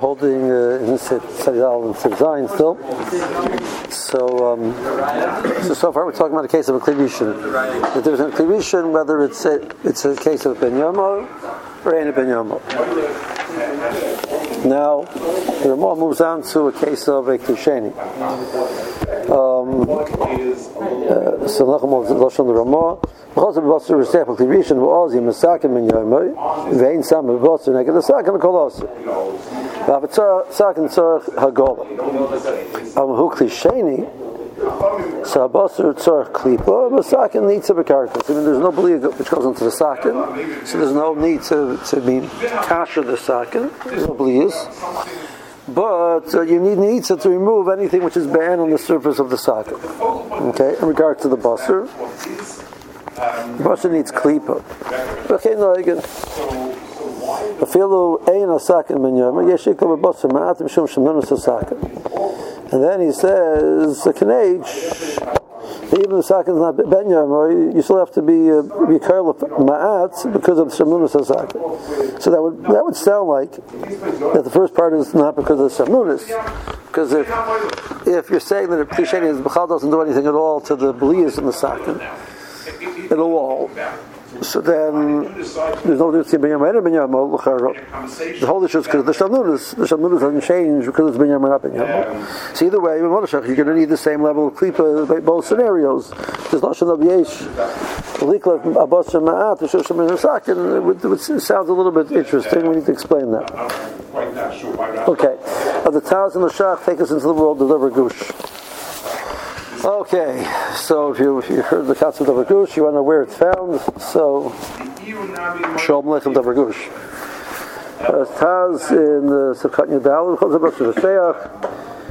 holding uh, in still. So, um, so so far we're talking about a case of a klivishin. If there's between klivishin, whether it's a, it's a case of ben yomo or ain't a ben yomo. Now, the Ramah moves on to a case of a klisheni. Um, uh, so lachem the Rama, Because the Basar was step of Klibishan, Ozi, Masakim, and Yomai, Vain Sam, Basar, Naked, the Sakim, Kolosi. So Abasar Tzarech Klipa, but Sakin needs to be characterized. I mean, there's no belief which goes into the Sakin, so there's no need to, to be kasher the Sakin. There's no belief. But uh, you need Nitza to remove anything which is banned on the surface of the Sakin. Okay, in regard to the Basar, Basar needs Klipa. Okay, no, again. And then he says, the Kanage, even the Sakin is not Ben Yomer, you still have to be uh, be Kerl Ma'at because of the Shemunas So that would that would sound like that the first part is not because of the Because if, if you're saying that appreciating is bchal doesn't do anything at all to the Belias in the Sakin, it'll all so then there's no difference between Binyam and Binyam. The whole issue is because the Shalnunus, the Shalnunus doesn't change because it's Binyam and not Binyam. So either way, you're going to need the same level of Klipa in both scenarios. There's Lashon of Yesh, Likla Abbas Ma'at, the Shoshim and it sounds a little bit interesting. We need to explain that. Okay. Of the Taz and the Shach take us into the world, deliver Gush. Okay, so if you, if you heard the concept of a gush, you want to know where it's found. So, Shalom Lechem Davar. Uh, Taz in the Sukkot Yadal,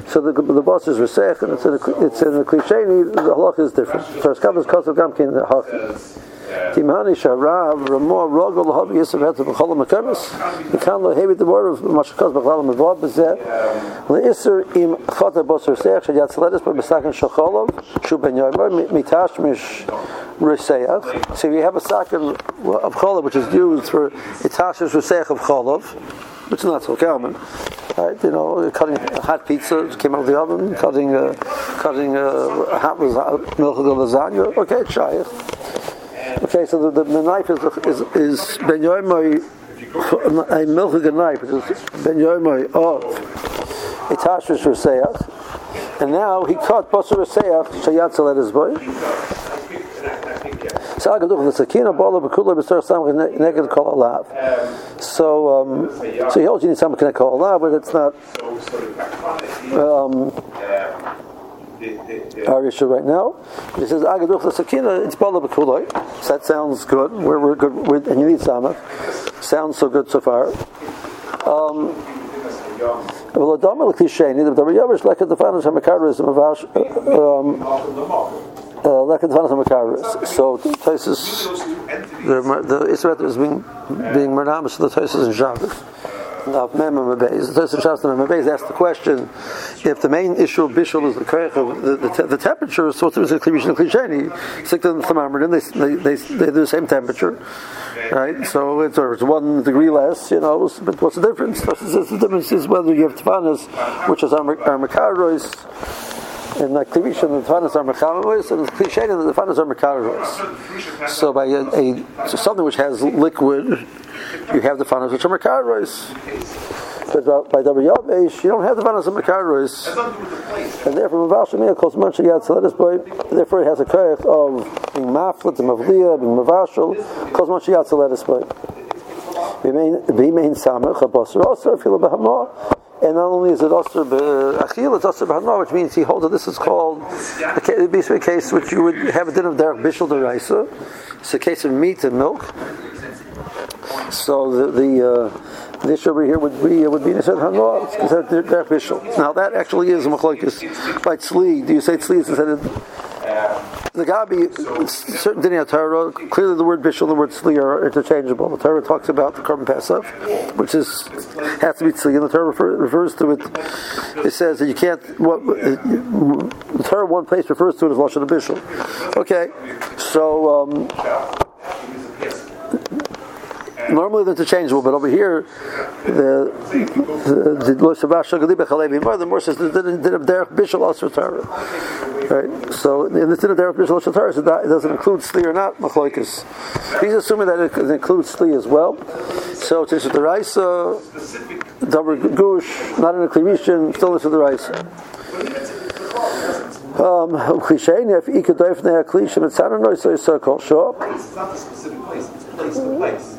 so the the boss is Resech, and it's in the, it's in the Klisheni, the halach is different. So, Skadas Kosav Gamkin Hach. Timani Sharav Ramor Rogol Hobi Yisrael Het B'Chol Mekamis Mekan Lo Hevi the word of Mashakos B'Chlal Mevav B'Zeh Le'Isser Im Chata Bosser Seach Shad But B'Sakin Shacholov Shu Ben Mitash Mish Reseach So you have a sakin of Cholov which is used for Itashish Reseach of Cholov is not so common. Right, you know, cutting a hot pizza came out of the oven, cutting uh, cutting uh, a hot milk of lasagna. Okay, shaykh. Okay, so the, the, the knife is is, is ben yoimai a milchig knife, which is ben yoimai of a tashrish and now he cut basar reseach shayat salet his boy. So um, so he holds you need some connect kol alav, but it's not. Um, our issue right now. He says agaduch the sakina. It's bala b'kuloi. So that sounds good. We're, we're good, we're, and you need samach. Sounds so good so far. Um, well, l'klisheni, the Dhamma Yavish leket the mavash um uh. So Tosis, the the Israel is being being mernamis to the Tosis and Shabbos of Mem. The and Mabez asked the question: If the main issue of Bishul is the the, the, the temperature, so a and stick to the thermometer, they, they, they, they do the same temperature, right? So it's, or it's one degree less, you know. But what's the difference? The difference is whether you have tafanas, which is our makaros. And the klivish and the tafanas are mekaros, and the klisheni and the tafanas are mekaros. So by a, a so something which has liquid you have the fanas which are makaros. But by W Yavesh, you don't have the fanas of makaros. And therefore, Maval Shemiyah calls Mansha Yad Saledis Boy, therefore it has a koyach of being maflet, and mavliya, being mavashal, calls Mansha Yad Saledis Boy. B'mein samach, abosar, also, fila b'hamah, and not only is it Osir Achil, it's Osir B'Hanor, which means he holds that this is called a, a case which you would have a din of Derek Bishul Deraisa. It's a case of meat and milk. So the the, uh, the issue over here would be would be Nisad Hanor. It's considered Derech Bishul. Now that actually is a machlokes by Tzli. Do you say Tzli instead of the Gabi, certain Dinya Torah, clearly the word Bishul and the word Tzli are interchangeable. The Torah talks about the Korban Pesach, which is has to be Tzli, and the Torah refer, refers to it. It says that you can't. What, the Torah, one place refers to it as Lashon Bishul. Okay, so. Um, normally they're interchangeable, but over here, the the the more says the derech bishul also Torah. Right. So in the din of derech bishul also Torah, it doesn't include sli or not machlokes. He's assuming that it includes sli as well. So it's the raisa, double gush, not in a klirishin, still it's the raisa. Um, cliche, if ikadoif ne aklisha mitzana no so so called sure. It's not a specific place; it's the place. The place.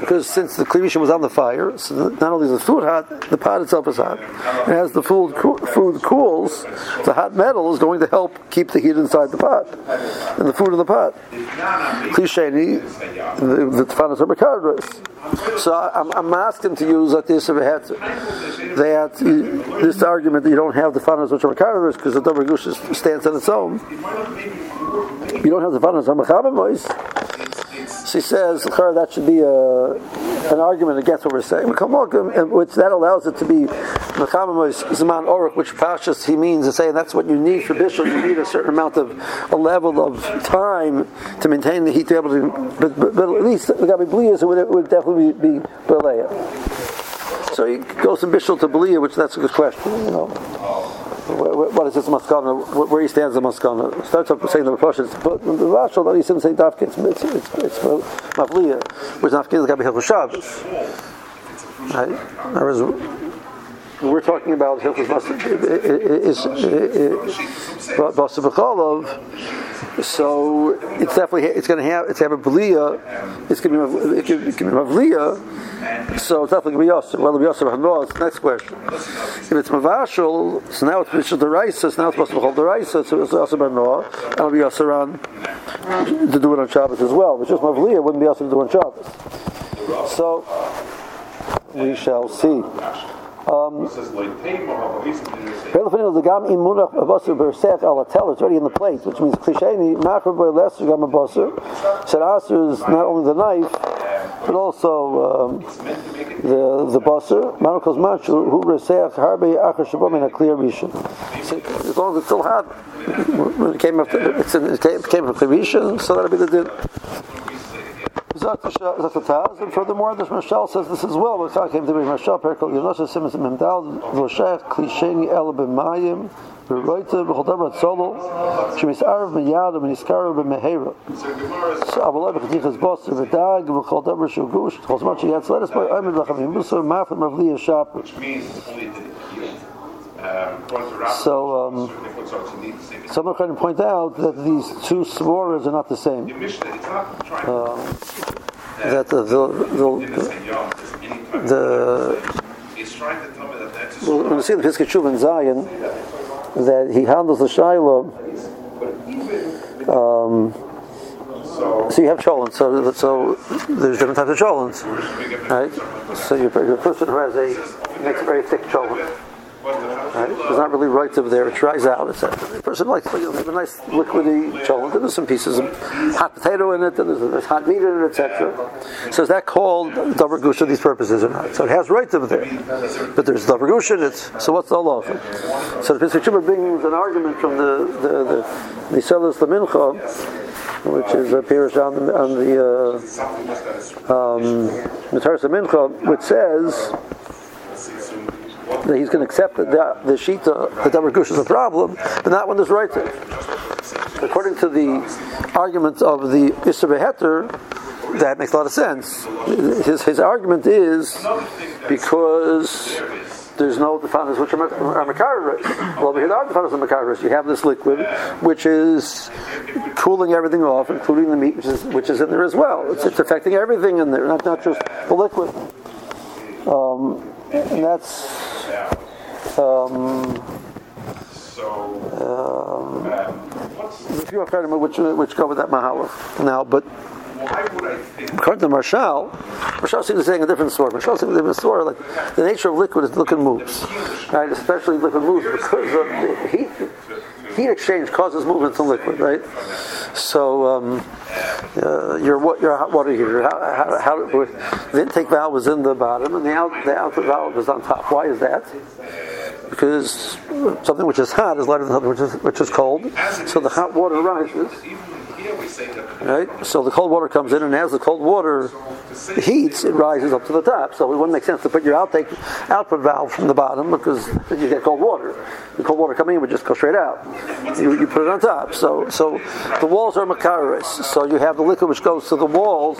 because since the cleavation was on the fire, so not only is the food hot, the pot itself is hot. And as the food, food cools, the hot metal is going to help keep the heat inside the pot and the food in the pot. Klisheni, the tefanas are makadras. So I'm, I'm asking to use like this that this argument that you don't have the fanas which are makadras because the gush stands on its own. You don't have the fanas on makabim she says that should be a, an argument against what we're saying. Which that allows it to be Zaman which Pashas he means to say that's what you need for Bishop. You need a certain amount of a level of time to maintain the heat to be able to. But, but, but at least the Gabi Blias would, would definitely be, be. So he goes from Bishop to Belia, which that's a good question. You know what is this maskana? Where he stands the maskana? Starts off saying the Rosh but the Rashal that he didn't say dafke. It's it's it's, it's mavliya, which dafke is gabi hilchos Shabbos. Right? We're talking about hilchos is basa b'cholov. So it's definitely it's going to have it's have a belia. It's going to be it can, it be mavliya. So it's definitely going to be yasser. Well, the yasser hanoah. Next question. If it's mavashal, so now it's bishul deraisa. So now it's be deraisa. So it's yasser hanoah. And it'll be yasser on to do it on Shabbos as well. But just mavliya wouldn't be yasser to do on Shabbos. So we shall see. Um, it's already in the plate, which means. Said aser is not only the knife, but also um, the the basur. Manukos machu who reseach harbe achar shabom in a clear rishon. As long as it's still hot, when it came it's it came from clear rishon, so that'll be the din. And furthermore, this Mashal says this as well. When came to be Mashal, Perkel Yonosha Simmons Memdal, Voshech, Klisheni El B'mayim, V'roita B'chodav Solo, Shemis Arav Miyad, V'niskar B'mehera. So Avalai B'chatichas Bos, V'dag, V'chodav B'shugush, Chosmat Shiyatz, let us by Omer Lachavim Musar, Mafim Ravliya Shapr. Which means so, um, someone to point out that these two svoras are not the same. Uh, that the the, the, the well, when you see the Teshuva in Zion, that he handles the Shiloh. Um, so you have cholent, so so there's different types of cholents, right? So you're, a person who has a makes a very thick cholent. Right? Not really right over there. It dries out. It's a, person likes have a nice liquidy cholent. There's some pieces of hot potato in it. And there's, there's hot meat in it, etc. So is that called davar gush for these purposes or not? So it has right over there, but there's davar gush in it. So what's the law? So the Pesach brings an argument from the the the the Mincha, which is appears on the on the uh, um, Mincha, which says that he's going to accept that the, shita, the davar gush is a problem, but not when there's right According to the argument of the Isra Beheter, that makes a lot of sense. His, his argument is because there's no defanas which are, are Well, here are defanas makaris. You have this liquid which is cooling everything off, including the meat, which is, which is in there as well. It's, it's affecting everything in there, not, not just the liquid. Um, and that's um, so um, a few akadim which which with that mahalach now, but. According to Marshal, Marshal seems to be saying a different story. Marshal seems to be a different story. Like the nature of liquid is liquid moves, right? Especially liquid moves because of the heat. Heat exchange causes movement in liquid, right? So um, uh, your your hot water heater, how, how, how, the intake valve was in the bottom and the out the output valve was on top. Why is that? Because something which is hot is lighter than something which is which is cold. So the hot water rises. Right? So the cold water comes in, and as the cold water heats, it rises up to the top. So it wouldn't make sense to put your outtake output valve from the bottom because you get cold water. The cold water coming in would just go straight out. You, you put it on top. So so the walls are makaris. So you have the liquid which goes to the walls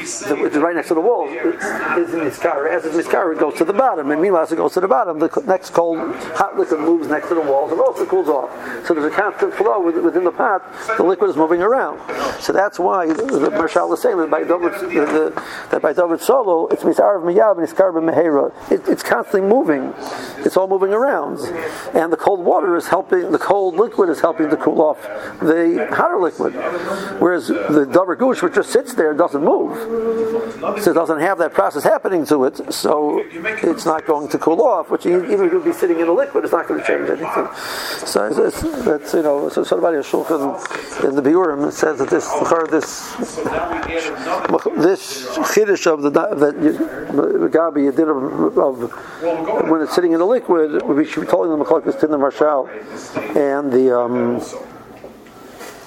which is right next to the wall, is in miskara. As it's miskara, it goes to the bottom, and meanwhile, as it goes to the bottom, the next cold hot liquid moves next to the walls and also cools off. So there's a constant flow within the pot. The liquid is moving around. So that's why the Marshal is saying that by David, that by David solo, it's misarav miyab and iskar mehera. It's constantly moving. It's all moving around, and the cold water is helping. The cold liquid is helping to cool off the hotter liquid, whereas the Dover Gush, which just sits there, doesn't move. So it doesn't have that process happening to it, so it's not going to cool off. Which even if would be sitting in a liquid, it's not going to change anything. So it's, it's, it's you know, so somebody a shulchan in the Biurim says that this this this chiddush of the that Gabi did of, when it's sitting in a liquid, we should be telling them a tin the marshal and the. Um,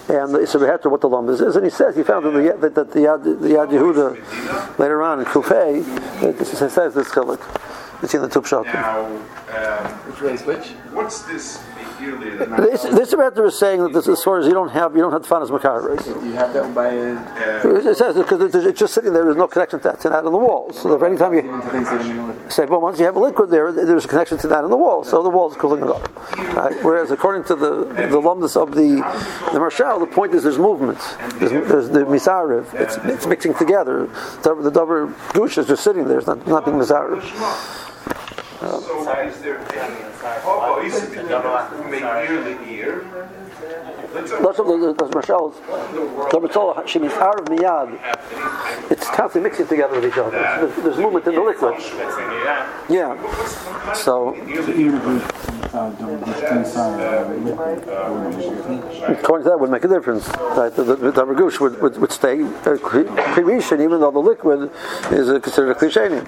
and the Isra what the lump is. And he says he found in the, that, that the, Yad, the Yad Yehuda later on in Kufay, it says this chilik. It's in the Tupshot. Now, um, which way is which? What's this this, this Rebbe is saying that this, as far as you don't have, you don't have to find as makaris. You have that by. Uh, it says because it's just sitting there. There's no connection to that to that on the wall. So if any time you say, but once you have a liquid there, there's a connection to that in the wall. So the wall is cooling it off. Right? Whereas according to the the lumnus of the the marshal, the point is there's movement. There's, there's the misariv. It's, it's mixing together. The, the dover gush is just sitting there. It's not, not being misariv. Uh, so is there Lots of the, the the Mitzvah, she means Arv Miyad. It's constantly mixing together with each other. There's, there's movement in the liquid. Yeah. So. According to that, would make a difference. Right? The, the, the, the would, would, would stay uh, even though the liquid is uh, considered a cliche.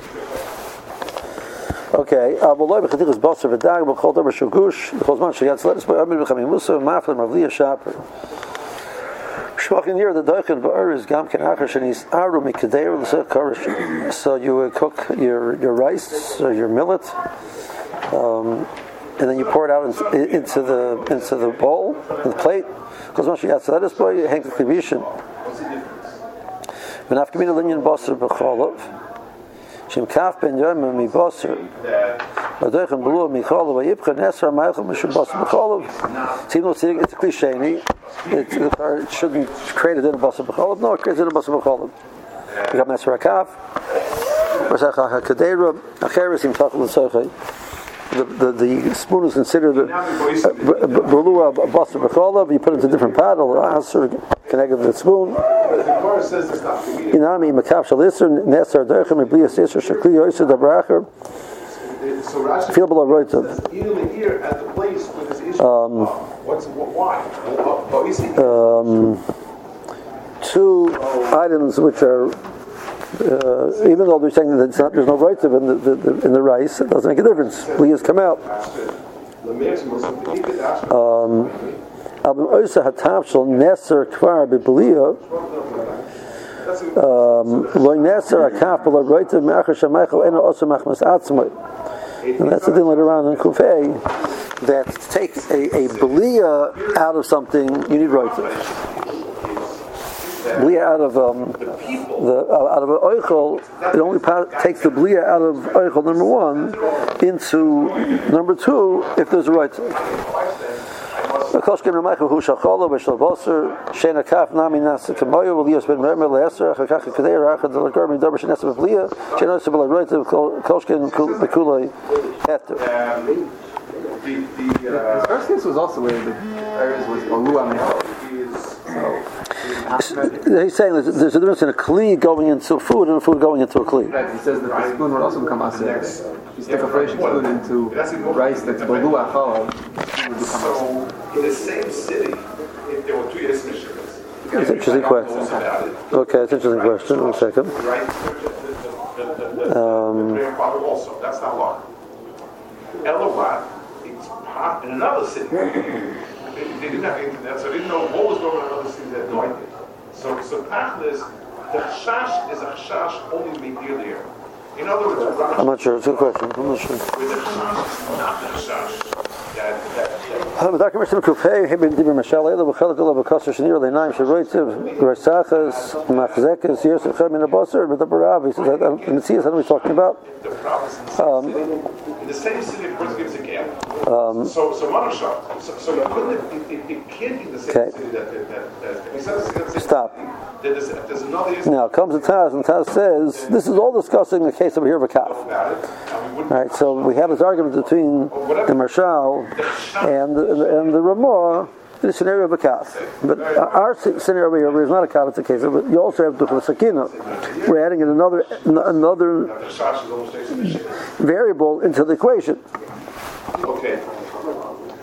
Okay, uh, is bosser v'dag b'chol davar shugush b'chol zman sheyatz let's by Amir b'chamim Musa maflim avliya shaper. Shmachin here the doichen ba'ur is gam ken achar shenis aru mikadeir l'seh karish. So you would cook your your rice or your millet, um, and then you pour it out in, into the into the bowl, the plate. Because once you add lettuce boy, you hang the klibishin. V'nafkamina linyan bosser b'cholov. Shem kaf ben yom mi it's a cliche. It, it shouldn't create a din of boser b'cholav. No, it creates a din of boser b'cholav. Become nesra kaf. Im. The, the, the spoon is considered a balua basa b'cholav. You put it into a different pot. Or connected to the spoon. Inami makav shal isser nesar derchem iblias isser shakli yoiser dabracher. Feel below roitav. Um, um, two items which are uh, even though they're saying that not, there's no roitav in the, the, in the rice, it doesn't make a difference. Blias come out. Um, Atzmai and that's the thing later on in Kufay that to take a, a out of something you need roitav. Belia out of um, the uh, out of an oichel, it only pa- takes the belia out of oichel number one into number two if there's a roitav. Koshkin Ramaycha Hu Shacholo B'Shal Boser Shena Kaf Nami Nasa Kamoyo V'Lios Ben Mermer Le'Eser Achakach Kadei Rachad L'Gor Min Dabar Shenesa B'Vliya Shena Nasa B'La Roit Koshkin Heter The first case was also where the areas was Olua so He's saying that there's a difference in a kli going into food and a food going into a kli. Right, he says that the spoon would also become aser. If you stick a fresh spoon into rice that's balua chalav, it would become aser in the same city, if there were two Yisraelis, It's an interesting question. Okay, it's an interesting question. One second. Right? Um, also, that's not law. Elovat, it's part in another city. they, they didn't have internet, so they didn't know what was going on in other cities. They had no idea. So, so Tachlis, the chash is a chash only made there. In other words, Rashi, I'm not sure. It's a good question. I'm not sure. with the chash, not the chash. That, that, that, מדקר משתם קופי, הם דיבר משל אלו וחלק אלו בקוסר שניר לעיניים שרויצב, גרסחס, מחזקס, יש אחד מן הבוסר, מדבר רב, he says, in the sea, what are we talking about? the prophets in the same city. Of course, gives a gap. Um, so, so Manashat, so, so you couldn't, it, it, it can't be the same Okay. city that, that, that, that, he says it's the same Stop. There's, there's Now comes the Taz, and Taz says, this is all discussing the case over here of a calf. about it, and we wouldn't All right, so we have this argument between the Marshal and the, and the Ramah the scenario of a calf. But our sce- scenario here is not a calf, it's a case but you also have Dukhla Sakina. We're adding in another, another the the variable into the equation. Okay.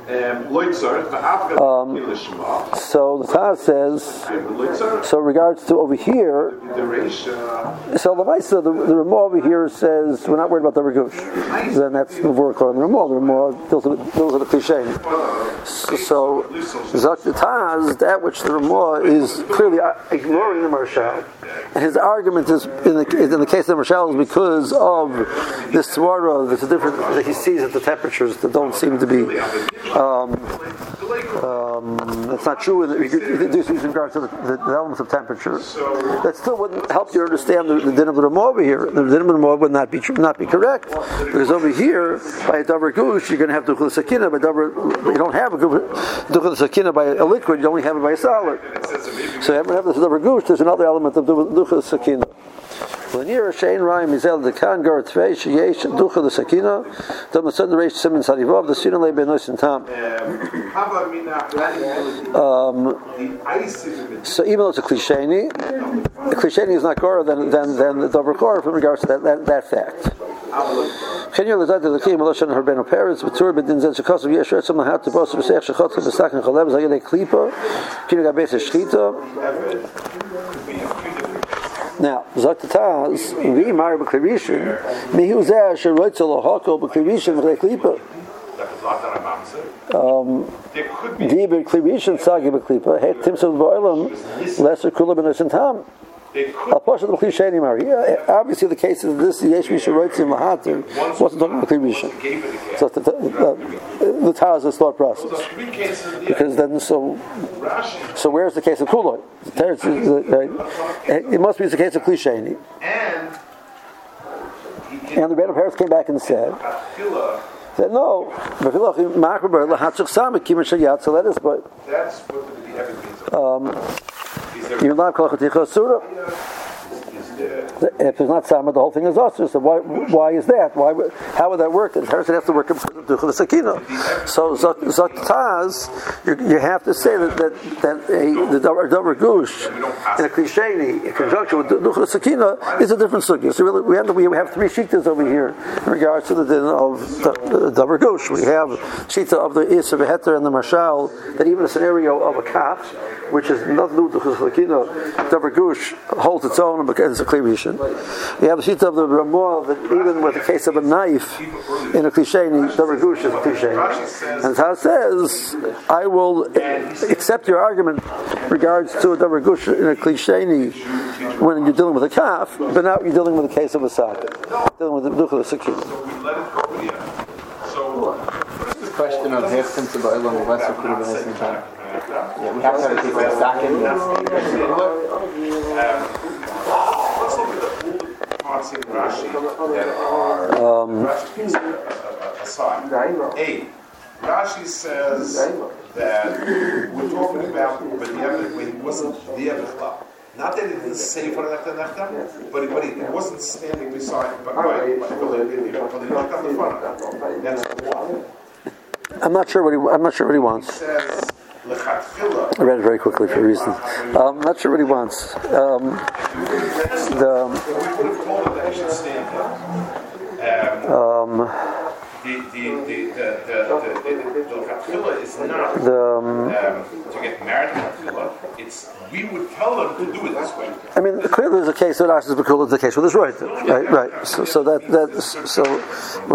Um, Loitzer, the Afghan in the Shema, So the Taz says, and the Loitzer, so regards to over here, uh, so the Maisa, the, the Ramah over here says, we're not worried about the Ragush. Then that's the work on the Ramah. The Ramah deals with, deals with the cliche. So, Zak the Taz, that which the Ramah is clearly ignoring the Marshal. And his argument is, in the, in the case of the Marshal, is because of this Swara, there's a different, that he sees at the temperatures that don't seem to be, um, um, that's not true. This is in regards to the, the, elements of temperature. That still wouldn't help you understand the, the din of the over here. The din of the would not be tr- not be correct because over here by a davar gush you're going to have dukhul sakina. By davar you don't have a dukhul sakina by a liquid. You only have it by a solid. So every have to have this davar gush. There's another element of dukhul sakina. Mizel the Ducha the Sakina the Simon the Lebe Nois and in the um, So even though it's a klisheni, the klisheni is not Gora than than than the Dover Gora from regards to that that, that fact. Kenya lezad the shekos of to klipa. Now, Zakt Taz, vi mar b'klirishin, mi hu zeh asher roitzel lahakol b'klirishin v'lei klipa. that was locked on a mountain. There could be, Di sagi b'klipa, het timsel b'oilam, lesser kula b'nosin tam. there could Al the Klisheni Mari. Obviously, the case of this Yesh Misha Roitzim Lahatir wasn't talking about Klisha. gave it again. So the, the, the Taz's thought process. So three cases of the Because then, so so where's the case of Kuloi? The Teretz is, uh? It must be the case of and And the Rebbe Paris came back and said, That no, so that is, but that's what the Evan means. Um, If it's not Sama, the whole thing is Asr. So why, why is that? Why, how would that work? The person has to work of Duchel Sakina. So Zaktaz, you, you have to say that, that, that a, the Davar Gush in a Klisheni, in conjunction with Duchel Sakina, is a different sugya. So really, we have, we have three shitas over here in regards to the din of the Davar Gush. We have shita of the Isra Beheter and the Marshal, that even a scenario of a calf, which is not new to Chizlakina, Davar Gush holds its own because a clear Rishon. We have a sheet of the Ramah that even with the case of a knife in a Klisheni, Davar Gush is a Klisheni. And Taz says, I will accept your argument regards to the Davar Gush in a Klisheni when you're dealing with a calf, but now you're dealing with a case of a socket, dealing with the Dukhla Sakina. we let it go here. So, This question of half Timsa Ba'ilam and lesser could have been the same time. Yeah, we have to have a case of a second. Um, let's look the parts in Rashi that are Rashi keeps a- a- aside. A. Rashi says that we're talking about when the Evan- when he wasn't there before. Not that he didn't say for Nechta Nechta, but he, but he wasn't standing beside, but by, by, by, you know, when he knocked on the front. That's one. I'm not sure what he, I'm not sure what he wants. Says, Lechatchila, I read it very quickly for a reason. Um, not sure what he wants. Um, the. Um, the the the the the the, the, is not The, um, to get married It's we would tell them to do it this way. I mean, clearly there's a case with Ash's Bakula, there's a case with his right, right, right. So, so that that so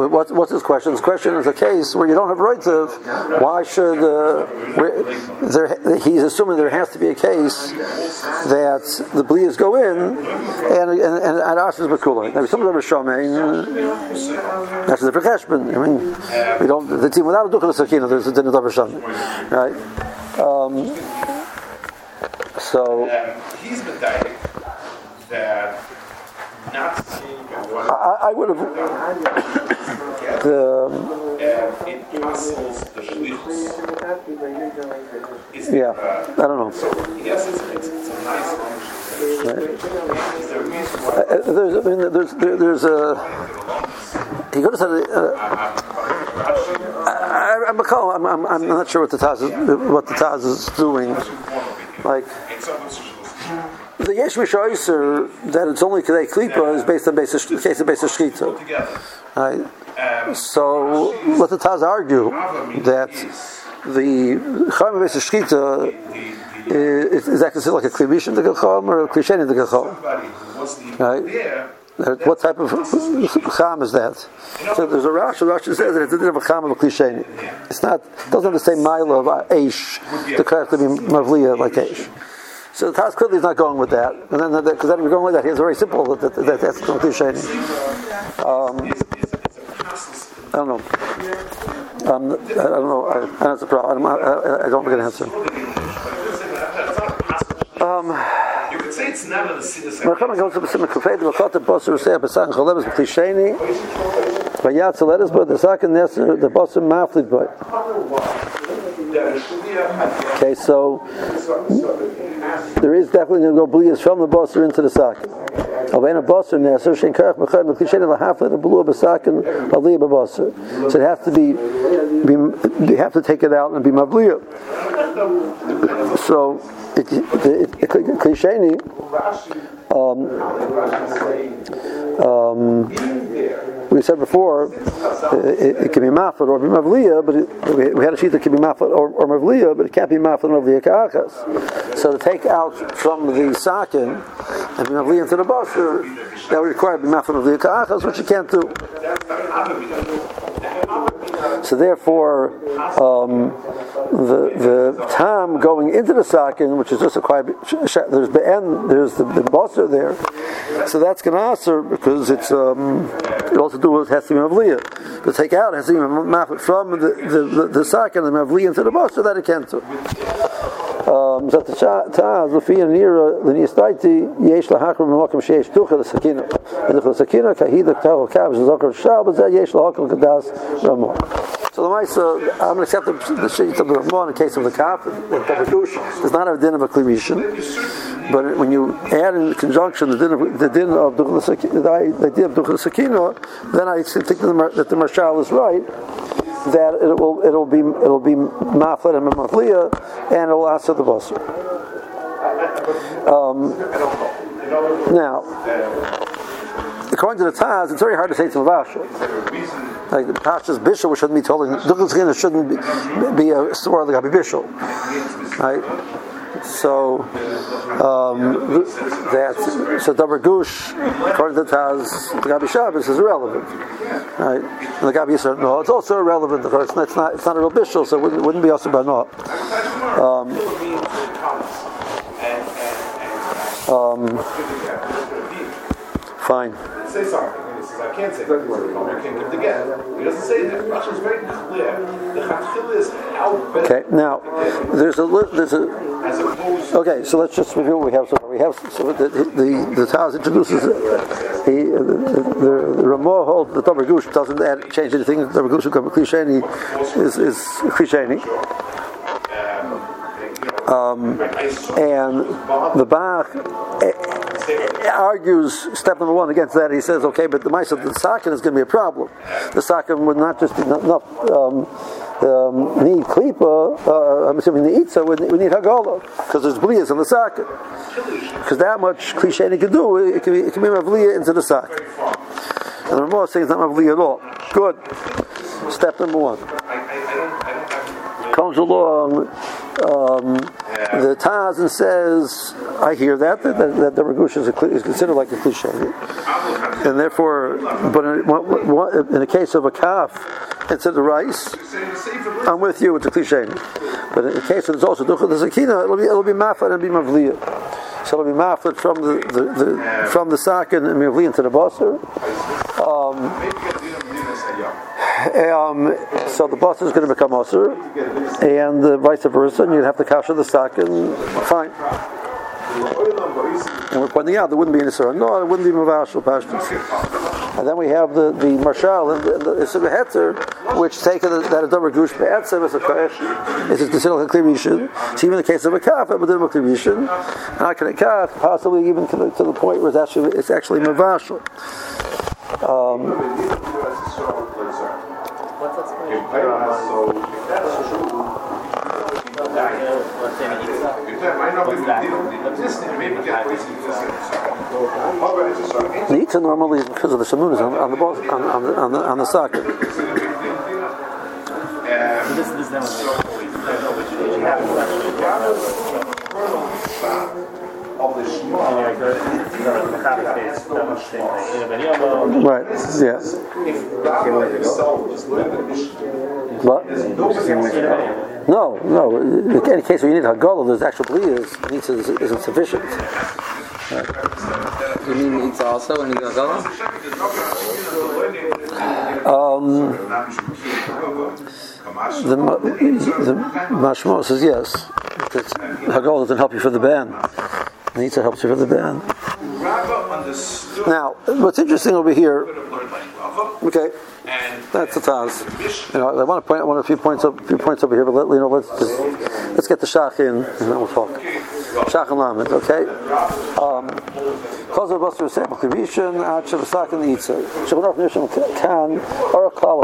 what, what's his question? His question is a case where you don't have right to. Why should uh, where, there? He's assuming there has to be a case that the blias go in and and and, and Ash's Bakula. Now, some of them are shomein. That's a different. I mean, we don't the team without a dukkha sakina. There's a din of right? Um, so Um, he's been that not seeing one I, I would have the um, it cancels the shlichus. Yeah. uh, I don't know. it's, it's a nice Uh, there's, I mean, there's, there, there's a. He have said. Uh, I, I'm, I'm, I'm, not sure what the Taz is, what the Taz is doing. Like the Yesh Mishoiser that it's only Kedei Klipa is based on basis case of basis together. Right? So let the Taz argue that the Chayim basis Shchita the, the, is, is considered like a Klivishin de Gachom or a Klishen Gachom? who wasn't even Right. Uh, What type of cham is that? So there's a Rashi. Rashi says that a bit of a cham of a cliche. It's not. It doesn't have the same mile of aish to correct to be mavliya like aish. So the Taz clearly is not going with that, and then because then you're going with that, he's very simple that, that, that that's cliche. Um, It's, it's, it's a constant. I don't know. Um, I don't know. I, it's a problem. I, I, I don't get an answer. Could say it's not an acidus. Merchama goes to the kafed the khat basur say besang cholem is klisheni. Vayat letters but the second neser the basur maflid boy. Okay, so there is definitely going to go blias from the basur into the sakin. Klisheni. So it has to be, be you have to take it out and be mavliya. So it, it, it, it, klisheni. Um, um, we said before, it, it can be mafat or be mavliya, but it, we, we had a sheet that can be mafat or, or mavliya, but it can't be mafat or mavliya ka'achas. So to take out from the sakin and be mavliya into the basher, that would require mavliya ka'achas, which you can't do. So therefore, um, the the tam going into the sakin, which is just a quiet, there's the end, there's the, the there, so that's going to answer because it's um, it also do with to be mavliya. To take out to be from the the, the, the sakin and into the basar that it can't do. Um, Zat Tzaz, and Nira, uh, the Sakina. And the Sakina, eh, So the Maisa, uh, I'm going to accept the, the Shayit of the Ramon in case of the calf. It's not a din of a Klirishan. But when you add in conjunction the din of the din of the idea of then I think that the, that the Marshal is right that it will it'll be it'll be maflet and maflia and it will answer the basar. Um, now, according to the Taz, it's very hard to say to Mavasha. Like the Pasha's bishul shouldn't be told. Dukhla shouldn't be, be a like a bishul, right? So um, that so Dabar Gush, according to Taz, the Gabi Shabbos is irrelevant, right? And the Gabi Yisrael, no, it's also irrelevant because it's not it's not a real bishul, so it wouldn't, wouldn't be also by not. Um, um, fine. Say something. Says, I can't say that. I can't give the get. He doesn't say that. Rashi is very clear. The Chatchila is how Okay, now there's a li- there's a as Okay, so let's just review what we have so far. We have so the the, the Taz introduces he, the, the, the Ramah holds the Tabar Gush doesn't add, change anything. The Tabar Gush Klisheni is is Klisheni. Um, and the Bach eh, argues step number one against that. He says, okay, but the mice of the sakin is going to be a problem. The sakin would not just not, not um, um, need klipa. Uh, I'm assuming the itza would we need hagala because there's blias in the sakin. Because that much cliche he can do, it can be it can be mavliya into the sakin. And the Ramah is saying it's not mavliya at all. Good. Step number one. Comes along, um, the Taz and says, I hear that, that, that, that the Ragush is, is considered like a cliche. And therefore, but in, what- what- in the case of a calf, instead of the rice, I'm with you, it's a cliche. But in the case of there's also ducha the zakina, it'll be it'll be mafad and be mavliya. So it'll be mafad from the, the, the from the sakin and mavliya into the basar. Um, so the basar is going to become osir, and uh, vice versa, and you'd have to kasha the sakin. Fine. And we're pointing out there wouldn't be any surah. No, it wouldn't be mavashal pashtus. And then we have the, the marshal and the, and the Isra Hetzer, which taken that a double gush be'etzem is a kohesh, is a klirishin. So even in the case of a kaf, a klirishin, and not can a kaf, possibly even to the, to the point where it's actually it's actually mavashal. The Itza normally is because of the shamunas on, on the ball, on, on on the on the socket. This Right. Yeah. Rabbi himself was living What? No, no. In any case where you need Haggalah, there's actual needs is, isn't sufficient. You mean it's also when you go? Um, the ma- the mashmo says yes. That Haggalah doesn't help you for the ban. Needs to help you for the understood Now, what's interesting over here? Okay. and That's the Taz. You know, I want to point out one a few points up, few points over here, but let, you know, let's just, let's get the Shach in, and then we'll talk. Shach and Lamed, okay? Um, Kozer Basar Seichel Kivishin, Ad Shavasak and Yitzah. Shabbat Nishim Kan, Or Klal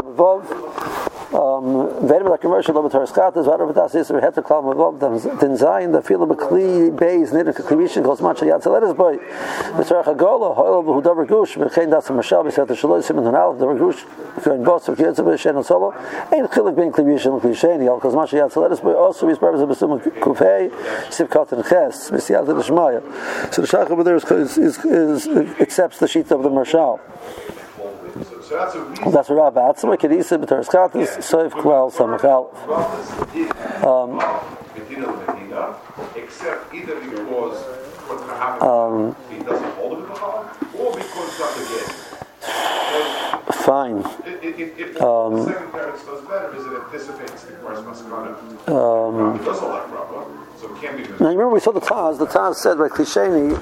Um, Vedim like commercial of Torah Skatas, Vada Vadas Yisra Het Klal Mavov, Den Zayin, the Fila Bekli Beis Nidin Kivishin, Kos Macha Yatza. Let us boy. Mr. Chagola, Hoyle Behudavar Gush, Bechain Das Mashal, Beset Shaloi Simon Hanal, Davar Gush, Kein Boss of Kietza Beshen and Solo, Ein Chilik Ben Kivishin, Klisheni, Al Kos Macha Yatza. Let us boy also purpose of Besum Kufei, Sivkat and Ches, Mesiat and Shmaya. So the Shach over there is, is, accepts the sheet of the Marshal. That's a reason That's a Rabbi Atzma, Kedisa, B'Teres Chatas, Soif Klal, Samachal. um, except either because what's going he doesn't hold it in the heart, or because that's again. Fine. If, if, if the second parents does better, is it anticipates the first maskana? Um, he doesn't like Rabba, so it can't be. Now, remember we saw the Taz. The Taz said by Klisheni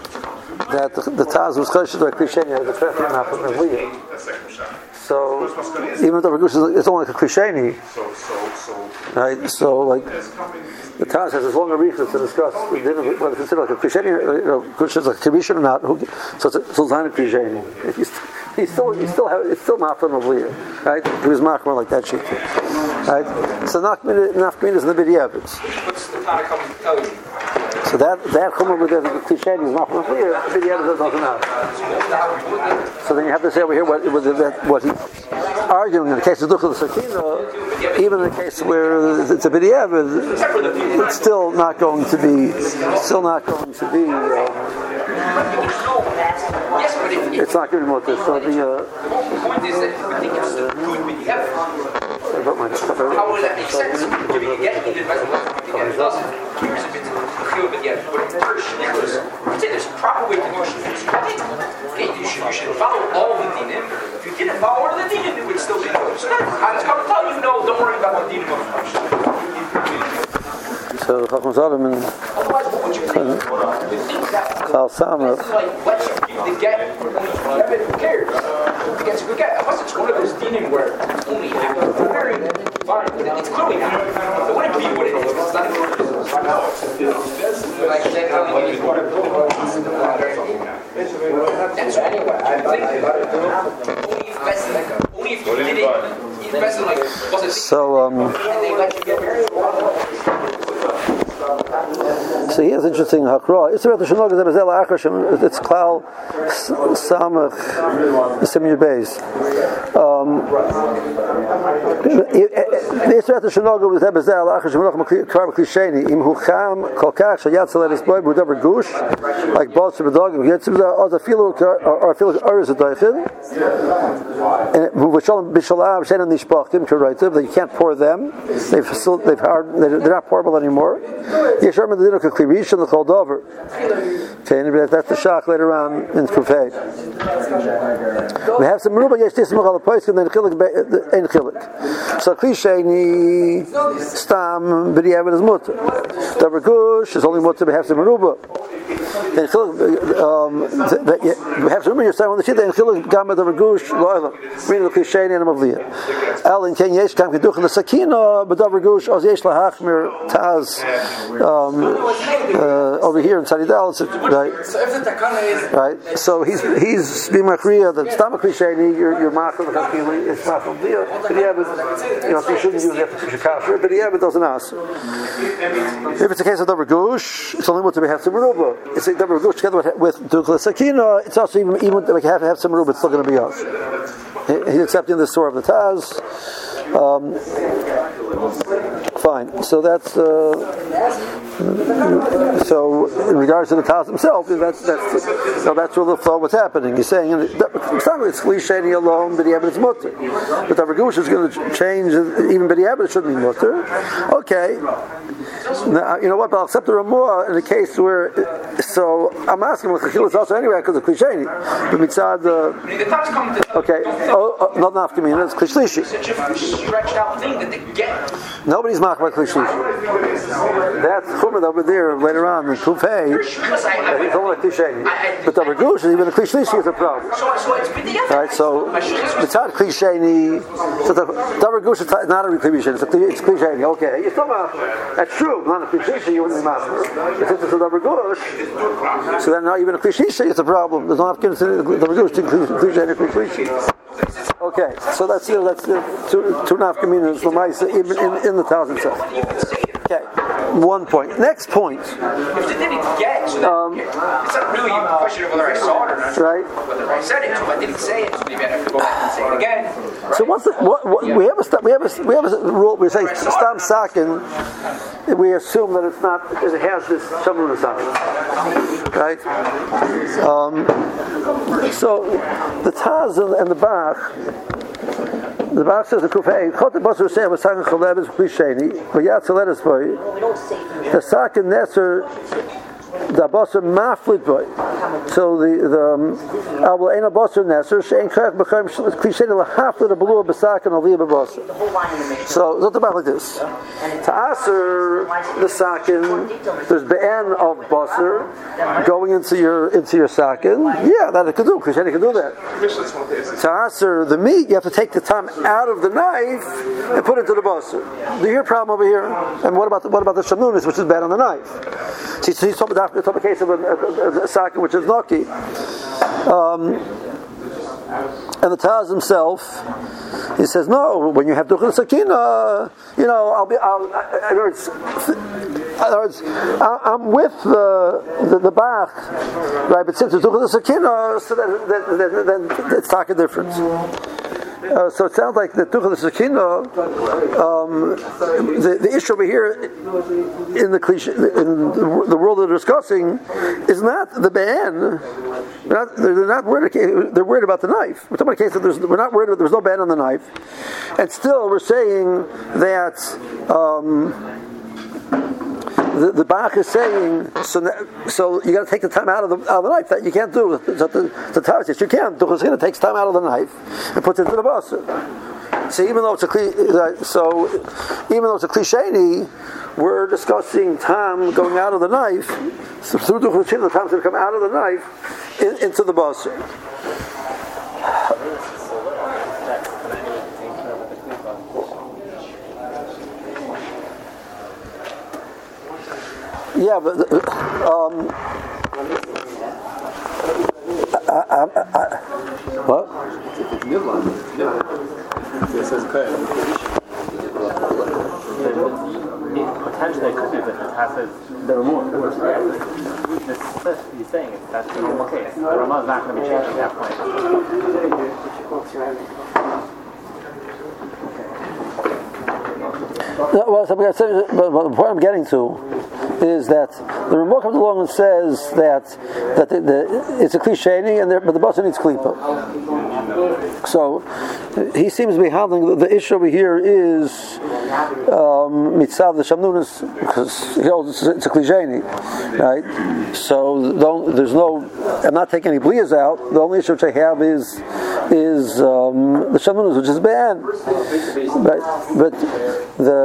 that the, the Taz was Choshed by Klisheni as a Trefim Nafat Mevliya. That second. So, is even though Ragush is it's only like a so. right? So, like, the Taz has this long arichas to discuss the of whether considered like a know, Kush is like a Kibbutz or not. So it's a, so it's not a. He's, he's still, he's still, have, it's still Nafat Mevliya, right? He was Machmar like that sheet. Right? So, Nafmin is in the B'diavitz. What's the of coming you? So that that chumrah with the Klisheni is Machmar Mevliya, the B'diavitz doesn't have. So then you have to say over here what, was that, what he's arguing in the case of Dukhul Sakina, even in the case where it's a B'diavad, it's still not going to be, still not going to be, uh, but if it's not going to be. So the, uh, the point is that I think it's the good with the evidence. about my, How would clear, but I'd say proper way to it. Okay, you should, you should follow all the dinim. If you didn't follow of the dinim, it would still be good. So that's, I to tell you, no, don't worry about the dinim of so Chacham Zalman, Otherwise, what would you think? You think that Klal Samach, It's like, let's give the get. Who cares? Who gets a good get? Unless it's one of those dinim where only half of fine. It's clearly not. It wouldn't be what it is. It's not even what it is. Like, then how do you get That's anyway. I think only if best, only if you did it. If like, was it so, um, and So here's interesting hakra. It's about the shanoga that bezela achrashim. It's klal samach simir beis. Um, it's about the shanoga with bezela achrashim melach kar klisheni im hucham kol kach shayat salat boy budaber gush like boss of a dog gets the other filo or filo aris a doichin and v'shalom b'shalav shenan nishpachtim to write that you can't pour them. They've they've hard they're not pourable anymore. Yeshar medina kaklirisha the choldover. Okay, that's the shock later on in Kufay. We have some meruba yesh tismach al pois and then chilik ein chilik. So klisheni stam b'diavad is mutter. Davar gush is only mutter. We have some meruba. Then chilik um, we have some meruba yourself on the shit. and chilik gamma davar gush lo'elam. Meaning the klisheni and mavliya. El in ken yesh kam keduch the davar gush oz yesh lahachmir taz um, uh, over here in Saridal. Right. So is Right, so he's he's being machriya that stomach klisheni you're you're machal the kakili it's machal dia but yeah but you know so you shouldn't use it for kafir but yeah but doesn't ask if it's a case of double gush it's only what to have some ruba it's a double gush together with with dukla sakina it's also even even we have to have some ruba it's still going to be us he's accepting the story of the Taz um, fine so that's uh, so in regards to the Taz himself, that's that's so that's what the thought what's happening. He's saying it's not it's Klisheni alone, but it's mutter. But the Ragush is going to change even B'diabit shouldn't be mutter. Okay. Now, you know what? But I'll accept the Ramah in a case where. So I'm asking what Chachil is also anyway because of Klisheni. But mitzad, uh, the okay, oh, oh, not nafkamina, it's Klishlishi. such a stretched out thing that they get. Nobody's machbar Klishlishi. That's Chumad over there later on in Kufay. It's only a Klisheni. But the Ragush, even the Klishlishi is a problem. it's. Right, so it's not cliche. So the davar gush is not a cliche. It's a. It's cliche. Okay, still not. That's true. Not a cliche. You wouldn't be. But since it's a davar gush, so then not even a cliche. It's a problem. There's no option to the davar gush to cliche and cliche. Okay, so that's know, that's two two and a half communities lemaisa even in, in the thousand. Okay, one point. Next point. If they didn't get, so then, it's not really a question of whether I saw it or not. Right. Whether I said it, so I didn't say it, so maybe I have to go back and say it again. So what's the, what, what, we have a st- we have a we have a rule we say stam sakin we assume that it's not because it has this shamrunus on it right um, so the Taz and, and the Bach the Bach says the Kufay Chot Basur Sam was talking Chalev is Klisheni but Yat Saletis boy the sakin Nesser the basar maflit boy. So the the um, avol ena basar neser shein kach b'chaim klishen lahaflit a belu b'sak and aliyah b'basar. So not about like this. To answer the sakin, there's be'en of basar going into your into your sakin. Yeah, that it could do. Klishen can do that. To answer the meat, you have to take the time out of the knife and put it into the basar. Do you hear problem over here? And what about the, what about the shamunis, which is bad on the knife? See, so he's talking about the case of a, a, a, sakin which is noki. Um, and the Taz himself, he says, no, when you have dukhul sakina, you know, I'll be, I'll, in other words, I- I'm with the, the, the Bach, right, but since it's dukhul sakina, so then, then, then, then it's talking difference. Uh, so it sounds like the Tuchel Sakina, um, the, the issue over here in the cliche, in the world they're discussing is not the ban. They're not, they're not worried. They're worried about the knife. We're talking about a case that there's, we're not worried. About, there's no ban on the knife, and still we're saying that. Um, the, the Bach is saying, so, so you got to take the time out of the, out of the knife. That you can't do. So the, the Torah says you can't. The Chazina takes time out of the knife and puts it into the basar. So even though it's a so even though it's a cliche, we're discussing time going out of the knife so through the Chazina. The going to come out of the knife in, into the basar. Yeah, but um, I, I, I, what? Potentially, it could be that the Taz says the Ramah. This, this, he's saying it's, that's the normal case. The Ramah is not going to be changed at that point. No, well, but the point I'm getting to is that the Ramah comes along and says that that the, the, it's a cliche, and but the bus needs klipa. So he seems to be handling the, issue over here is um, mitzav the shamnunas because he holds it's, a cliche, right? So there's no. I'm not taking any blias out. The only issue which I have is is um, the shamnunas, which is bad. Right? But the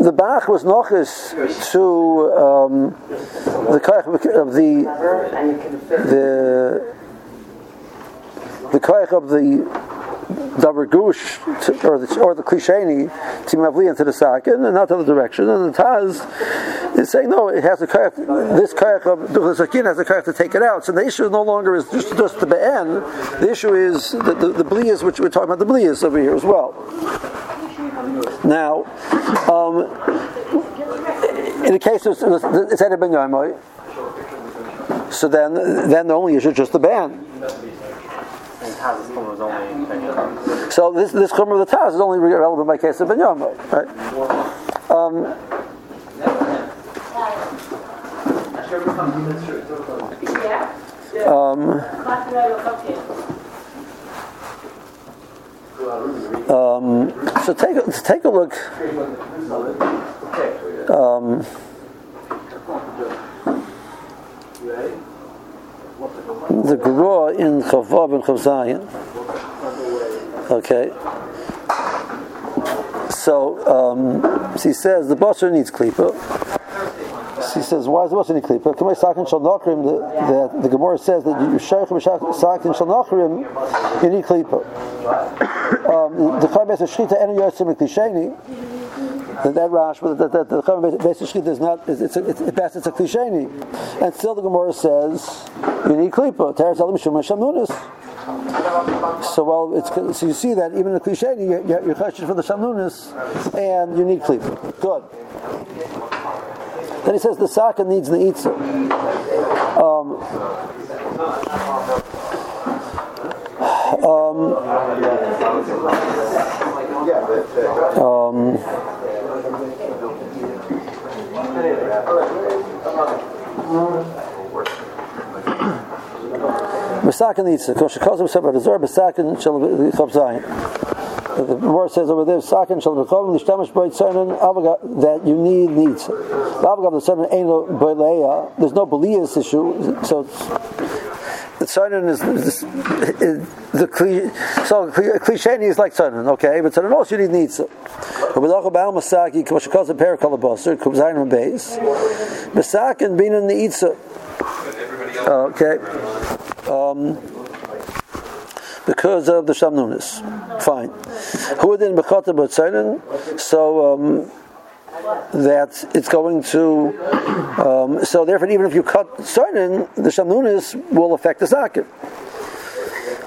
the Bach was nochis to um, the koich of the the the koich of the davar gush or the or the klisheni to mavli into the sakin and not the other direction. And the Taz is saying no, it has a koich. This koich of the sakin has a koich to take it out. So the issue no longer is just just the be'en. The issue is the the, the blias, which we're talking about the blias over here as well. Now, um, in the case of it's Ben Yomoy, so then then the only issue is just the ban. And Taz's chumrah was only. So this this chumrah of the Taz is only relevant by case of Ben Yomoy, right? Um, um, um, so take a, take a look. Um, the Gura in Chavav and Chavzayin. Okay. So, um, so he says the basar needs klipa. So he says, why does the basar need klipa? Kamei sakin shal nachrim. The, the, the Gemara says that you shaykh sakin shal nachrim. You need klipa. Um, the Chaim of Shchita and Yosim Klisheni. That that Rash, but that, that the Chaim Shchita is not. It's it's, it's, it's a cliche. and still the Gemara says you need klipa. Teres Elim Shumah Shamunis. So well, it's so you see that even in the cliche, you, you, you're question for the shamnunis, and you need klipa. Good. Then he says the saka needs the itza. Um, um, um, Masakin Itza, Koshikazu Sabbat Azor, Masakin Shal Chavzayin. The word says over there, Sakin Shal Bechov, Nishtamish Boy Tzonin, that you need needs. Avagav the Tzonin Eino Boileya, there's no Belias issue, so Tzonin is, is, is the cliche, so cliche is like Tzonin, okay, but Tzonin also you need needs. Kabbalah Baal Masaki, Koshikazu Perakal Abosir, Kubzayin Beis, Masakin Binan Neitza. Okay. Um, because of the shamnunis. Fine. Who then bechata b'tzayin? So um, that it's going to. Um, so therefore, even if you cut tzayin, the shamnunis will affect the sakin.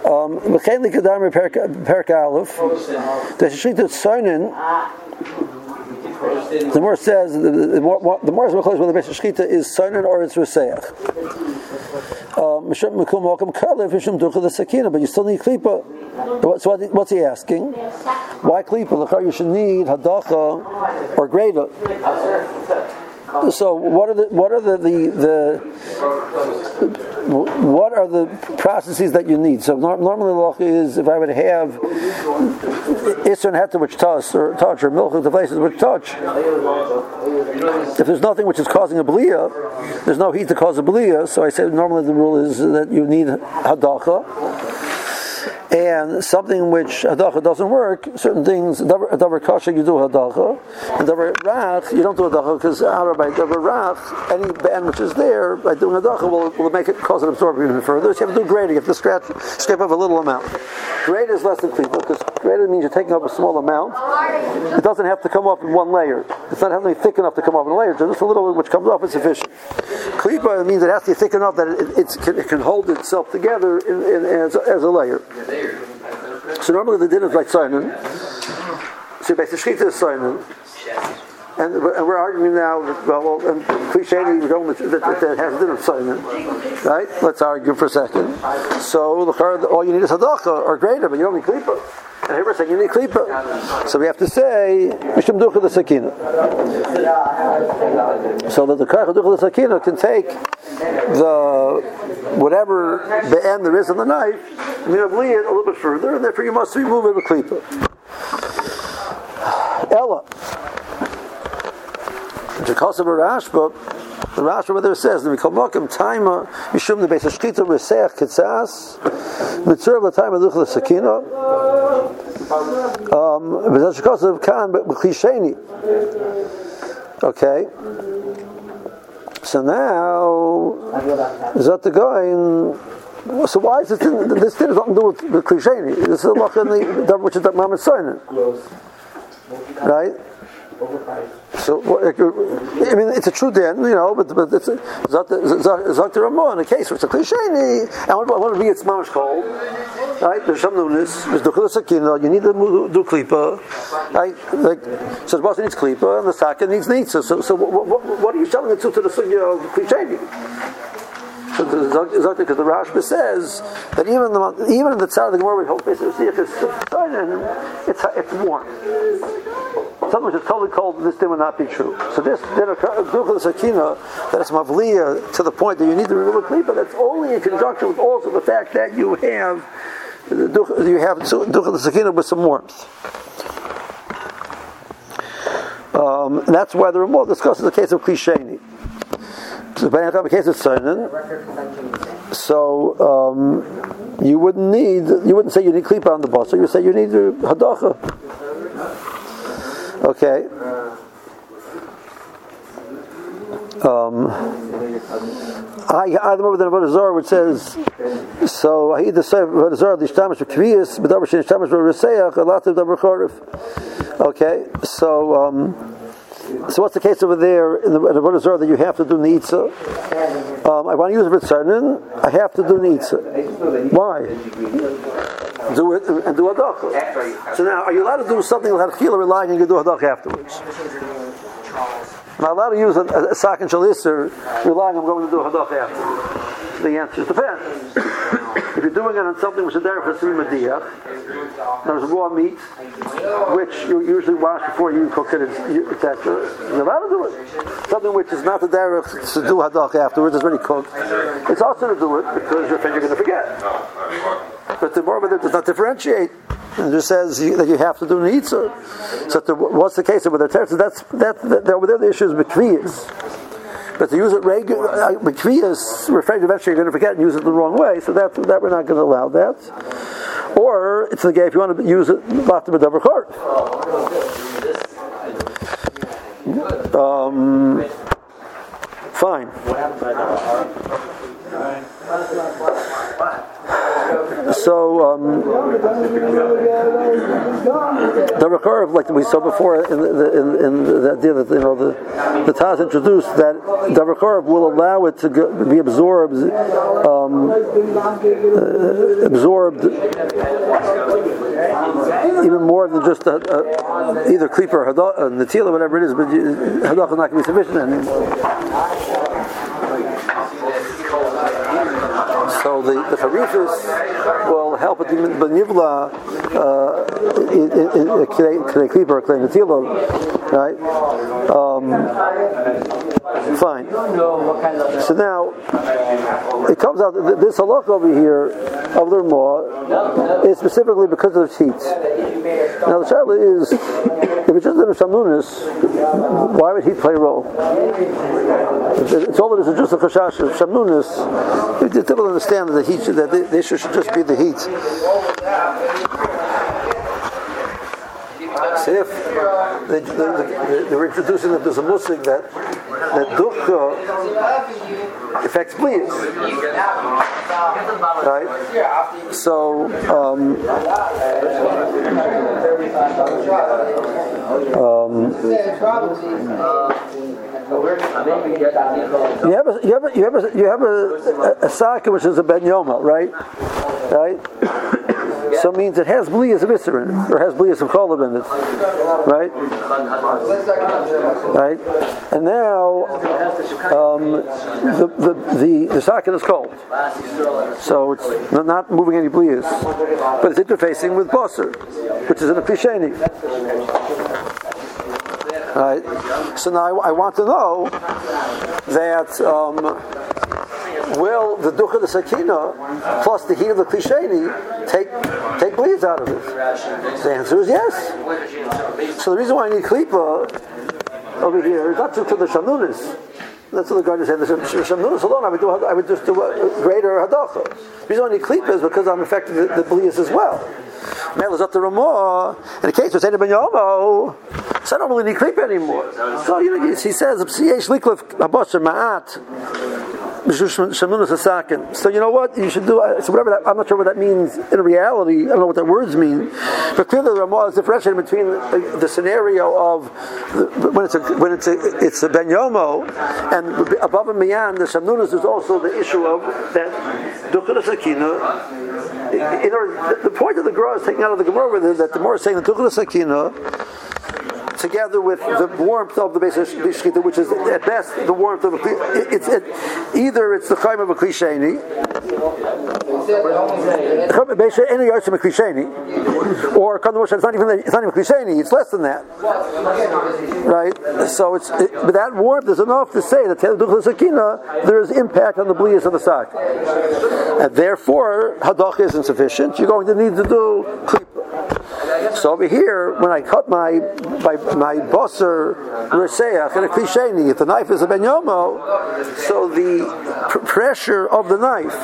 Um. The shishita tzayin. The more says the, more the more is close whether the shchita is tzayin or it's reseach. Um, but you still need klipa. So what's he asking? Why klipa? You should need hadacha or greater. So what are the what are the, the, the what are the processes that you need? So normally lacha is if I would have isra heta which touch or touch or milk the places which touch. If there's nothing which is causing a belia, there's no heat to cause a belia. So I say normally the rule is that you need hadacha and something which hadacha doesn't work, certain things, davar kasha you do hadacha, and davar rach you don't do hadacha because by davar rach any band which is there by doing hadacha will, will make it cause it absorb even further. So you have to do greater. You have to scratch, scrape off a little amount. Greater is less than klipa because greater means you're taking up a small amount. It doesn't have to come off in one layer. It's not having to be thick enough to come off in a layer. Just a little bit which comes off is sufficient. Klipa means it has to be thick enough that it, it, it can hold itself together in, in, as, as a layer. So normally the din is like Simon. So basically Shechita is Simon. And, and we're arguing now that, well, and cliche that, that, that has dinner Simon. Right? Let's argue for a second. So all you need is hadacha or greater, but you don't need klipa. And here we're saying you need klipa. So we have to say mishum ducha the sakina. So that the karach ducha the sakina can take the whatever the end there is in the knife, and you bleed it a little bit further, and therefore you must remove it with klipa. Ella. Jekosab Rashba, the Rashba over there says, "We call Mokim Taima Mishum the Beis Hashkita Reseach Kitzas Mitzur L'Taima Duchla Sakina." Um, but Jekosab Kan B'Klisheni. Okay. So now, is that the guy in so why is it in, this thing has nothing to do with the klisheni? This is a look in the which is the Mamad Soinen. Right? So, I mean, it's a true din, you know, but, but it's Zakta Ramah in a case where it's a cliche, and I want to be its mamash cold, right? There's some newness, there's Dukhla Sakina, you need to do Klipa, right? Like, so the boss needs Klipa, and the Saka needs Nitza. So, so what, what, what are you selling it to, to the Sugya of cliche? So the because the Rashba says that even the even in the tzad of the Gemara we it's it's it's warm. Something which is totally cold, this thing would not be true. So this then a group of the sakina that it's mavliya to the point that you need to remove a but that's only in conjunction with also the fact that you have you have duch of the sakina with some warmth. Um, and that's why the Ramah discusses the case of klisheni. So, case of so um, you wouldn't need, you wouldn't say you need klipa on the bus, so you would say you need hadacha. Okay. Um, I, I remember the Avodah Zarah which says, so I the Avodah Zarah the Ishtamish of Kviyas, B'davar Shin Ishtamish of Reseach, a lot of Davar Chorif. Okay, so um, so what's the case over there in the, Avodah that you have to do Nitza? Um, I want to use Ritzanin, I have to do Nitza. Why? Do it and do Hadach. So now, are you allowed to do something like Chila relying on you do Hadach afterwards? Am I allowed to use a, a, a sock and shalisser relying on going to do Hadach afterwards? The answer depends. If you're doing it on something which is there for three mediyah, there's raw meat, which you usually wash before you cook it, etc. Uh, you're allowed to do it. Something which is not the derech to do hadach afterwards, is already cooked. It's also to do it because you're afraid you're going to forget. But the more does not differentiate. It just says that you have to do nitzer. So the, what's the case with the teretz? That's that, that, over there the issue is. But to use it regular, uh, McVias, we're afraid eventually you're going to forget and use it the wrong way, so that, that we're not going to allow that. Or it's the gay if you want to use it, of a court. Um, fine. So um, the recurve, like we saw before in the, in, in the idea that you know the the Taz introduced that the recurve will allow it to go, be absorbed, um, uh, absorbed even more than just a, a, either kleeper or natila, whatever it is, but hadach is not going to be sufficient. And, So the, the harifis will help it the nivla in k'nei klipa or k'nei netila, right? Um, fine. So now it comes out that this halach over here of the Ramah is specifically because of the heat. Now the shaila is, if it's just a shamnunis, why would he play a role? It's all that is just a chashash of shamnunis. It's difficult to understand that the heat that the, the issue should just be the heat. So if they, were introducing that there's a musik that that dukkha affects bleeding, right? So um, um, you have a you have a you have a a, a, a which is a ben yoma, right? Right. So it means it has blias of Isser in it, or has blias of Cholab in it. Right? Right? And now um, the, the, the, the socket is cold. So it's not moving any blias. But it's interfacing with Bosser, which is in a Right? So now I, I want to know that um, will the dukkha the sakina plus the heat of the klisheni take take bleeds out of it? The answer is yes. So the reason why I need klipa over here is not to, to the shanunis. That's what the guy said. The shanunis alone, I would do. I would just do a greater hadacha. The reason why I need klipa is because I'm affecting the, the bleeds as well. Mel is up to Ramah. In the case of Seder Ben Yomo, so I don't really need klipa anymore. So you know, he says, "Yesh liklif abasher ma'at." So you know what you should do. Uh, so whatever that, I'm not sure what that means in reality. I don't know what that words mean. But clearly, the Ramah is differentiating between the, the scenario of the, when it's a when it's a it's a ben yomo, and above and beyond the shamnunas is also the issue of that dukkha sakina. In the point of the Gemara is taking out of the Gemara that the more is saying the dukkha sakina together with the warmth of the basic shechita, which is at best the warmth of a it's it, either it's the chaim of a klisheni, or it's not even it's not even klisheni, it's less than that, right? So it's it, but that warmth is enough to say that there is impact on the blias of the sock, and therefore hadach is insufficient. You're going to need to do. So over here, when I cut my my my bosser reseach and a klisheni, if the knife is a ben yomo, so the pr- pressure of the knife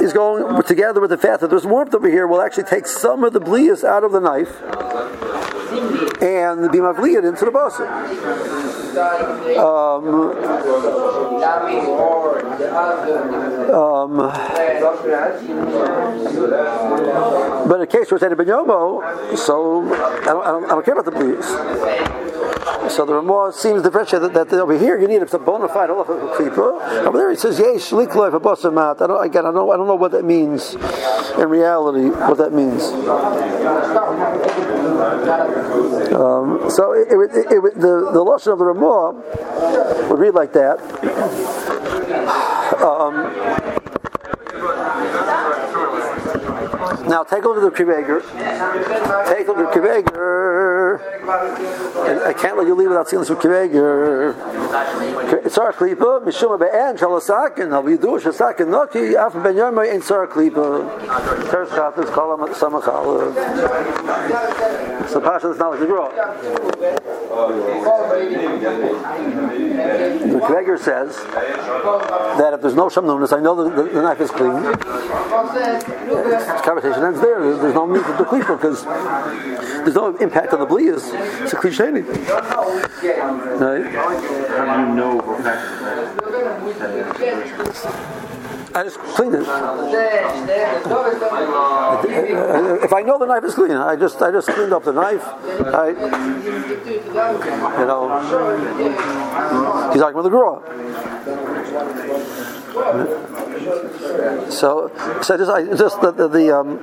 is going together with the fact that there's warmth over here will actually take some of the blias out of the knife and be mavliyad into the bosser. Um, um, but in a case where it's a yomo, so I don't, I don't, I don't care about the blias. So the Ramah seems differentiate that, that over here you need a bona fide halacha klipa. Over there he says yesh likloif a basamat. I don't again I don't I don't know what that means in reality. What that means. Um, so it, it, it, the the lashon of the Ramah would read like that. Um, now take a look at the Kriveger. Take a look at Kriveger. I can't let you leave without seeing this with It's Tzar Klipa, Mishuma Be'en, Shalasakin, Al Yidu, Shasakin, Noki, Af Ben Yomai, and Tzar Klipa. Teres Chatas, Kolam, Samachala. So Pasha is not like the Grot. The Kreger says that if there's no shamnunas, I know the, the, the knife is clean. This conversation ends there. There's, no need to do klipa because there's no impact on the blias. It's a cliche. Right? How do you know I just clean it. If I know the knife is clean, I just I just cleaned up the knife. I, you know, he's talking with the girl. So, so just I just the the, the um.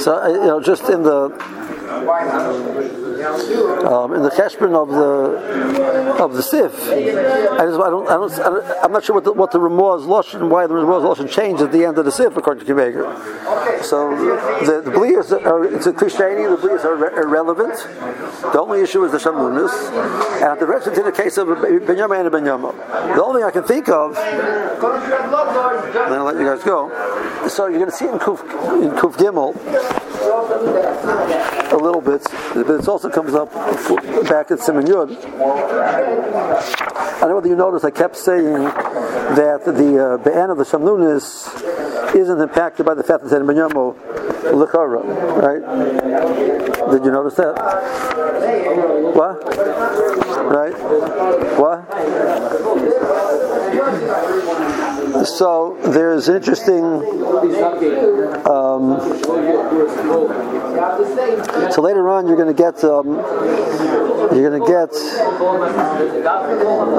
So you know, just in the um, in the cheshbon of the of the sif, I, just, I, don't, I don't, I don't, I'm not sure what the, what the Ramah's lashon, why the Ramah's lashon changed at the end of the sif according to Kiveger. So the, the are it's a Krishani, the blias are re- irrelevant. The only issue is the shamunis, and the rest is in the case of Benyamin and Benyama. The only thing I can think of, And then I'll let you guys go. So you're going to see in Kuf in Kuf Gimel a little bit, but it's also comes up back at Simon Yud. I don't know whether you noticed, I kept saying that the uh, of the Shamlunis isn't impacted by the fact that it's in Benyamo Lichara, right? Did you notice that? What? Right? What? So there's interesting. Um, so later on, you're going to get um, you're going to get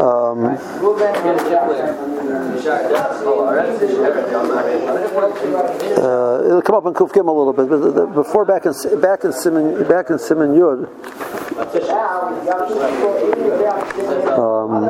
um, uh, it'll come up in Kuf Gim a little bit, but before back in back in Simon back in Simon Yud. Um,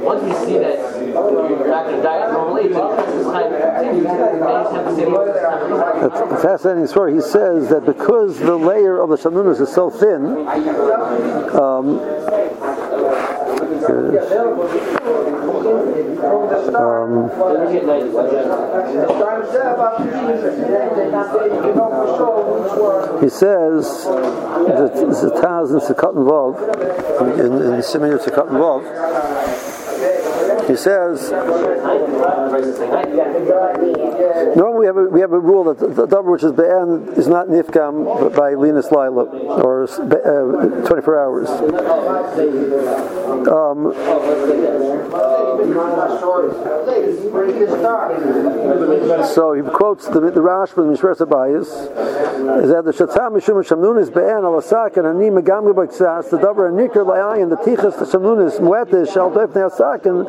Once we see that you're not going to die normally, this time continues, then you just have to say A fascinating story. He says that because the layer of the shanunis is so thin, um. Um, he says that the Taz in Sukkot and Vav, in, in Simeon Sukkot and Vav, he says normally we have a, we have a rule that the, the double which is be'en is not nifkam by linus laila or uh, 24 hours. Um, so he quotes the, the Rash from Mishmeres HaBayis is that the Shatzah Mishum Shamnunis be'en al and ani megam gebaksas the davar nikr layayin the tichas the Shamnunis muetes shal doif and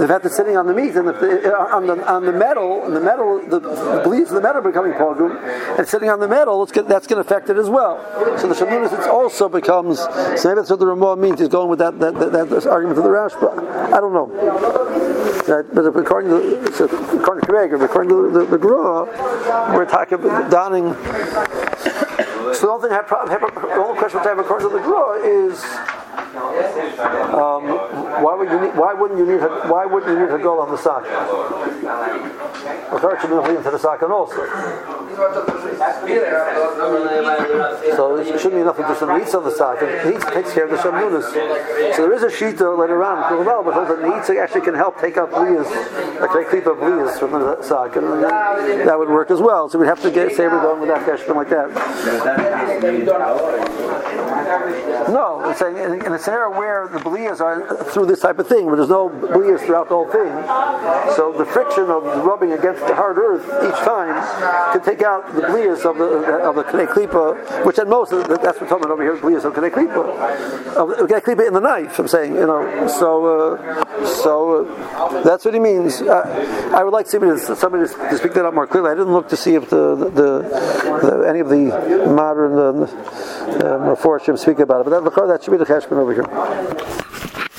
the fact it's sitting on the meat and the, uh, on the on the metal, and the metal, the, the bleeds of the metal becoming pogum, and sitting on the metal, that's going to affect it as well. So the Shamnunis it also becomes. So maybe that's what the Ramah means. He's going with that that, that, that argument of the Rashba. I don't know. That, but according to so according to Krager, according to the, the, the we're talking about donning. So the only thing I have, the only question I have according to the Gra is. Um, why would you need, why wouldn't you need why wouldn't you need a goal on the sock? Well, should be into the sock also. So it shouldn't be enough to do some needs on the sock. Needs takes care of the shamunas. So there is a shita later on, but those that needs actually can help take out blias, like they keep up from the sock, and that would work as well. So we'd have to get say we're going with that something like that. No, I'm saying in, in a scenario where the blias are through this type of thing, where there's no blias throughout the whole thing, so the friction of rubbing against the hard earth each time can take out the blias of the of the klipa, which at most that's what we're talking over here, blias of knei klipa, of klipa in the knife. I'm saying, you know, so uh, so uh, that's what he means. Uh, I would like somebody to, somebody to speak that up more clearly. I didn't look to see if the, the, the any of the modern uh, speak about it, but that, that should be the cheshbon over here.